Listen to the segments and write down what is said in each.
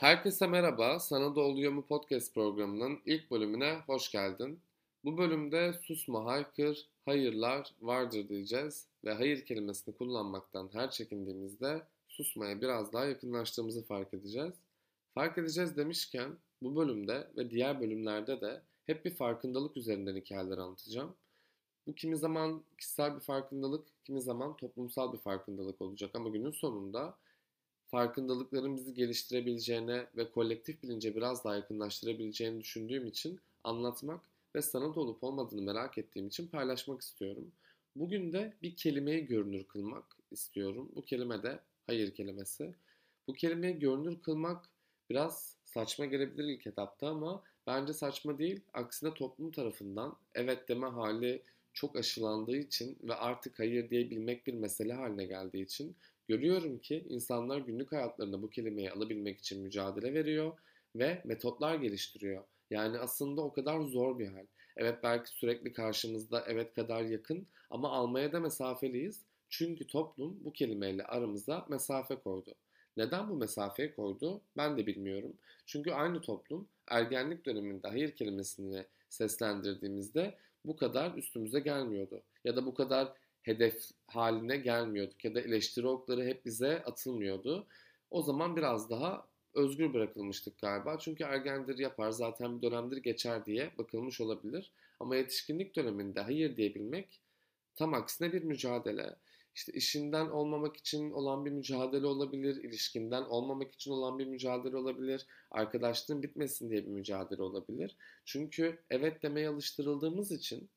Herkese merhaba, Sana da Oluyor mu podcast programının ilk bölümüne hoş geldin. Bu bölümde susma, haykır, hayırlar vardır diyeceğiz ve hayır kelimesini kullanmaktan her çekindiğimizde susmaya biraz daha yakınlaştığımızı fark edeceğiz. Fark edeceğiz demişken bu bölümde ve diğer bölümlerde de hep bir farkındalık üzerinden hikayeler anlatacağım. Bu kimi zaman kişisel bir farkındalık, kimi zaman toplumsal bir farkındalık olacak ama günün sonunda farkındalıkların bizi geliştirebileceğine ve kolektif bilince biraz daha yakınlaştırabileceğini düşündüğüm için anlatmak ve sanat olup olmadığını merak ettiğim için paylaşmak istiyorum. Bugün de bir kelimeyi görünür kılmak istiyorum. Bu kelime de hayır kelimesi. Bu kelimeyi görünür kılmak biraz saçma gelebilir ilk etapta ama bence saçma değil. Aksine toplum tarafından evet deme hali çok aşılandığı için ve artık hayır diyebilmek bir mesele haline geldiği için görüyorum ki insanlar günlük hayatlarında bu kelimeyi alabilmek için mücadele veriyor ve metotlar geliştiriyor. Yani aslında o kadar zor bir hal. Evet belki sürekli karşımızda evet kadar yakın ama almaya da mesafeliyiz. Çünkü toplum bu kelimeyle aramıza mesafe koydu. Neden bu mesafeyi koydu ben de bilmiyorum. Çünkü aynı toplum ergenlik döneminde hayır kelimesini seslendirdiğimizde bu kadar üstümüze gelmiyordu. Ya da bu kadar hedef haline gelmiyorduk ya da eleştiri okları hep bize atılmıyordu. O zaman biraz daha özgür bırakılmıştık galiba. Çünkü ergendir yapar zaten bir dönemdir geçer diye bakılmış olabilir. Ama yetişkinlik döneminde hayır diyebilmek tam aksine bir mücadele. İşte işinden olmamak için olan bir mücadele olabilir, ilişkinden olmamak için olan bir mücadele olabilir, arkadaşlığın bitmesin diye bir mücadele olabilir. Çünkü evet demeye alıştırıldığımız için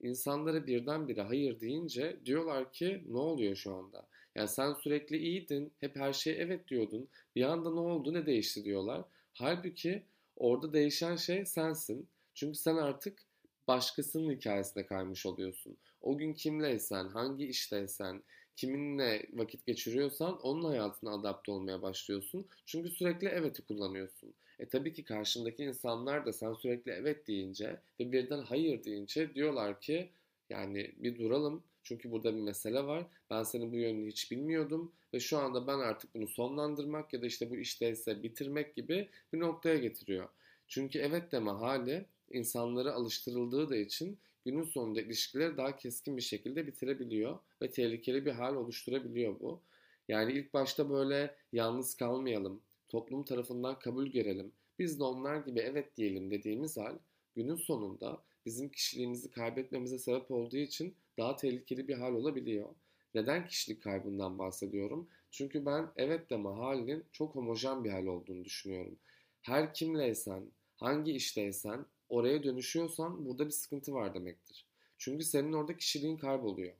insanlara birdenbire hayır deyince diyorlar ki ne oluyor şu anda? Yani sen sürekli iyiydin, hep her şeye evet diyordun. Bir anda ne oldu, ne değişti diyorlar. Halbuki orada değişen şey sensin. Çünkü sen artık başkasının hikayesine kaymış oluyorsun. O gün kimleysen, hangi işteysen, kiminle vakit geçiriyorsan onun hayatına adapte olmaya başlıyorsun. Çünkü sürekli evet'i kullanıyorsun. E tabii ki karşındaki insanlar da sen sürekli evet deyince ve birden hayır deyince diyorlar ki yani bir duralım. Çünkü burada bir mesele var. Ben senin bu yönünü hiç bilmiyordum ve şu anda ben artık bunu sonlandırmak ya da işte bu işteyse bitirmek gibi bir noktaya getiriyor. Çünkü evet deme hali insanları alıştırıldığı da için günün sonunda ilişkileri daha keskin bir şekilde bitirebiliyor ve tehlikeli bir hal oluşturabiliyor bu. Yani ilk başta böyle yalnız kalmayalım, toplum tarafından kabul görelim, biz de onlar gibi evet diyelim dediğimiz hal günün sonunda bizim kişiliğimizi kaybetmemize sebep olduğu için daha tehlikeli bir hal olabiliyor. Neden kişilik kaybından bahsediyorum? Çünkü ben evet deme halinin çok homojen bir hal olduğunu düşünüyorum. Her kimleysen, hangi işteysen, oraya dönüşüyorsan burada bir sıkıntı var demektir. Çünkü senin orada kişiliğin kayboluyor.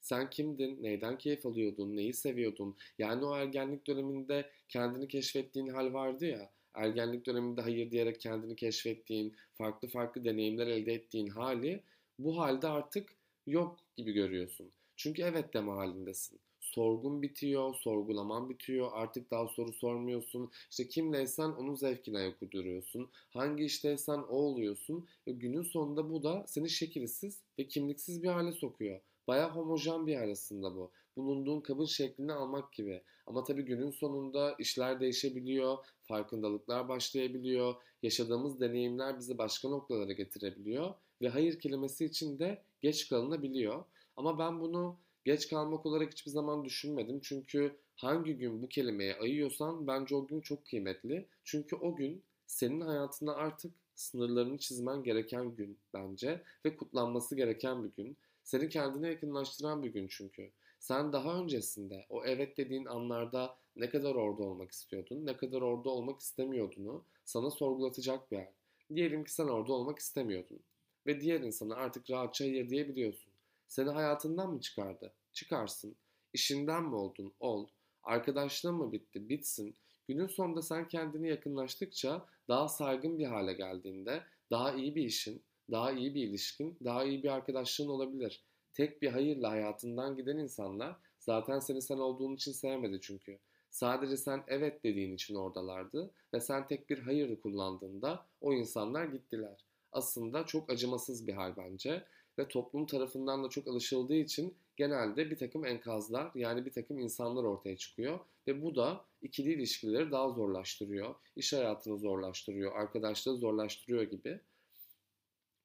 Sen kimdin, neyden keyif alıyordun, neyi seviyordun? Yani o ergenlik döneminde kendini keşfettiğin hal vardı ya, ergenlik döneminde hayır diyerek kendini keşfettiğin, farklı farklı deneyimler elde ettiğin hali bu halde artık yok gibi görüyorsun. Çünkü evet deme halindesin. Sorgun bitiyor, sorgulaman bitiyor, artık daha soru sormuyorsun. İşte kimleysen onun zevkine ayak uyduruyorsun. Hangi işteysen o oluyorsun. Ve günün sonunda bu da seni şekilsiz ve kimliksiz bir hale sokuyor. Baya homojen bir hal aslında bu. Bulunduğun kabın şeklini almak gibi. Ama tabii günün sonunda işler değişebiliyor, farkındalıklar başlayabiliyor, yaşadığımız deneyimler bizi başka noktalara getirebiliyor ve hayır kelimesi için de geç kalınabiliyor. Ama ben bunu geç kalmak olarak hiçbir zaman düşünmedim. Çünkü hangi gün bu kelimeye ayıyorsan bence o gün çok kıymetli. Çünkü o gün senin hayatında artık sınırlarını çizmen gereken gün bence ve kutlanması gereken bir gün. Seni kendine yakınlaştıran bir gün çünkü. Sen daha öncesinde o evet dediğin anlarda ne kadar orada olmak istiyordun, ne kadar orada olmak istemiyordunu sana sorgulatacak bir yer. Diyelim ki sen orada olmak istemiyordun ve diğer insana artık rahatça hayır diyebiliyorsun. Seni hayatından mı çıkardı? Çıkarsın. İşinden mi oldun? Ol. Arkadaşlığın mı bitti? Bitsin. Günün sonunda sen kendini yakınlaştıkça daha saygın bir hale geldiğinde daha iyi bir işin, daha iyi bir ilişkin, daha iyi bir arkadaşlığın olabilir. Tek bir hayırla hayatından giden insanlar zaten seni sen olduğun için sevmedi çünkü. Sadece sen evet dediğin için oradalardı ve sen tek bir hayırı kullandığında o insanlar gittiler. Aslında çok acımasız bir hal bence ve toplum tarafından da çok alışıldığı için genelde bir takım enkazlar yani bir takım insanlar ortaya çıkıyor ve bu da ikili ilişkileri daha zorlaştırıyor, iş hayatını zorlaştırıyor, arkadaşlığı zorlaştırıyor gibi.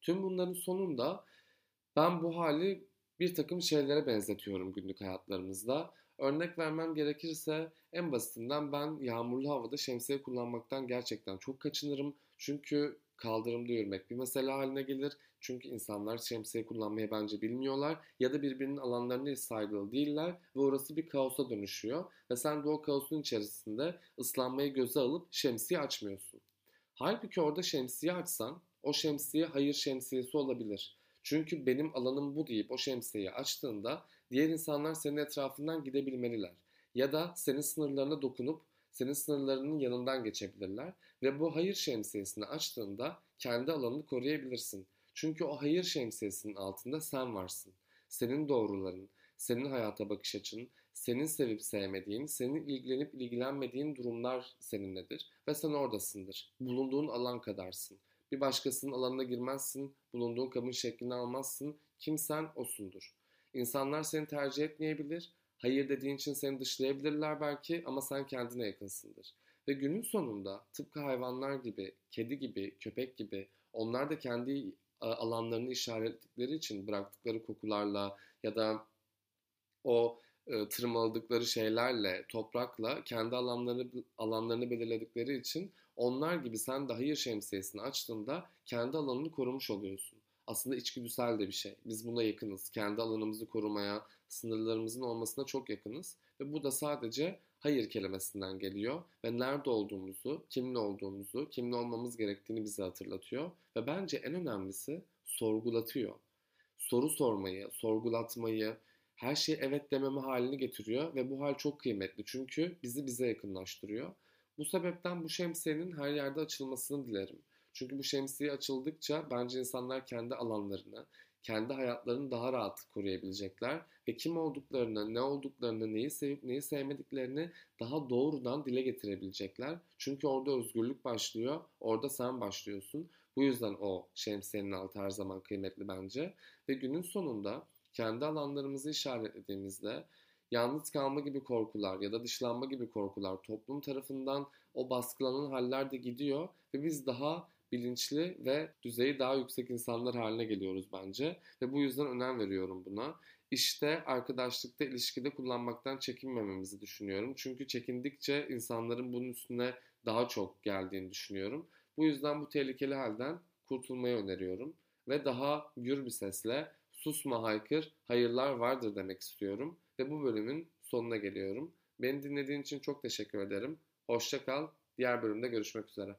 Tüm bunların sonunda ben bu hali bir takım şeylere benzetiyorum günlük hayatlarımızda. Örnek vermem gerekirse en basitinden ben yağmurlu havada şemsiye kullanmaktan gerçekten çok kaçınırım. Çünkü kaldırımda yürümek bir mesele haline gelir. Çünkü insanlar şemsiye kullanmayı bence bilmiyorlar ya da birbirinin alanlarına hiç saygılı değiller ve orası bir kaosa dönüşüyor. Ve sen de o kaosun içerisinde ıslanmayı göze alıp şemsiye açmıyorsun. Halbuki orada şemsiye açsan o şemsiye hayır şemsiyesi olabilir. Çünkü benim alanım bu deyip o şemsiyeyi açtığında diğer insanlar senin etrafından gidebilmeliler. Ya da senin sınırlarına dokunup senin sınırlarının yanından geçebilirler ve bu hayır şemsiyesini açtığında kendi alanını koruyabilirsin. Çünkü o hayır şemsiyesinin altında sen varsın. Senin doğruların, senin hayata bakış açın, senin sevip sevmediğin, senin ilgilenip ilgilenmediğin durumlar seninledir ve sen oradasındır. Bulunduğun alan kadarsın. Bir başkasının alanına girmezsin, bulunduğun kabın şeklini almazsın. Kimsen osundur. İnsanlar seni tercih etmeyebilir, hayır dediğin için seni dışlayabilirler belki ama sen kendine yakınsındır. Ve günün sonunda tıpkı hayvanlar gibi, kedi gibi, köpek gibi onlar da kendi alanlarını işaretledikleri için bıraktıkları kokularla ya da o e, tırmaladıkları şeylerle, toprakla kendi alanlarını alanlarını belirledikleri için onlar gibi sen de hayır şemsiyesini açtığında kendi alanını korumuş oluyorsun. Aslında içgüdüsel de bir şey. Biz buna yakınız. Kendi alanımızı korumaya, sınırlarımızın olmasına çok yakınız. Ve bu da sadece hayır kelimesinden geliyor. Ve nerede olduğumuzu, kimle olduğumuzu, kimle olmamız gerektiğini bize hatırlatıyor. Ve bence en önemlisi sorgulatıyor. Soru sormayı, sorgulatmayı, her şeyi evet dememe halini getiriyor ve bu hal çok kıymetli çünkü bizi bize yakınlaştırıyor. Bu sebepten bu şemsiyenin her yerde açılmasını dilerim. Çünkü bu şemsiye açıldıkça bence insanlar kendi alanlarını, kendi hayatlarını daha rahat koruyabilecekler ve kim olduklarını, ne olduklarını, neyi sevip neyi sevmediklerini daha doğrudan dile getirebilecekler. Çünkü orada özgürlük başlıyor, orada sen başlıyorsun. Bu yüzden o şemsiyenin altı her zaman kıymetli bence. Ve günün sonunda kendi alanlarımızı işaretlediğimizde yalnız kalma gibi korkular ya da dışlanma gibi korkular toplum tarafından o baskılanan haller de gidiyor ve biz daha bilinçli ve düzeyi daha yüksek insanlar haline geliyoruz bence ve bu yüzden önem veriyorum buna. İşte arkadaşlıkta, ilişkide kullanmaktan çekinmememizi düşünüyorum. Çünkü çekindikçe insanların bunun üstüne daha çok geldiğini düşünüyorum. Bu yüzden bu tehlikeli halden kurtulmayı öneriyorum ve daha gür bir sesle susma haykır, hayırlar vardır demek istiyorum ve bu bölümün sonuna geliyorum. Beni dinlediğin için çok teşekkür ederim. Hoşça kal. Diğer bölümde görüşmek üzere.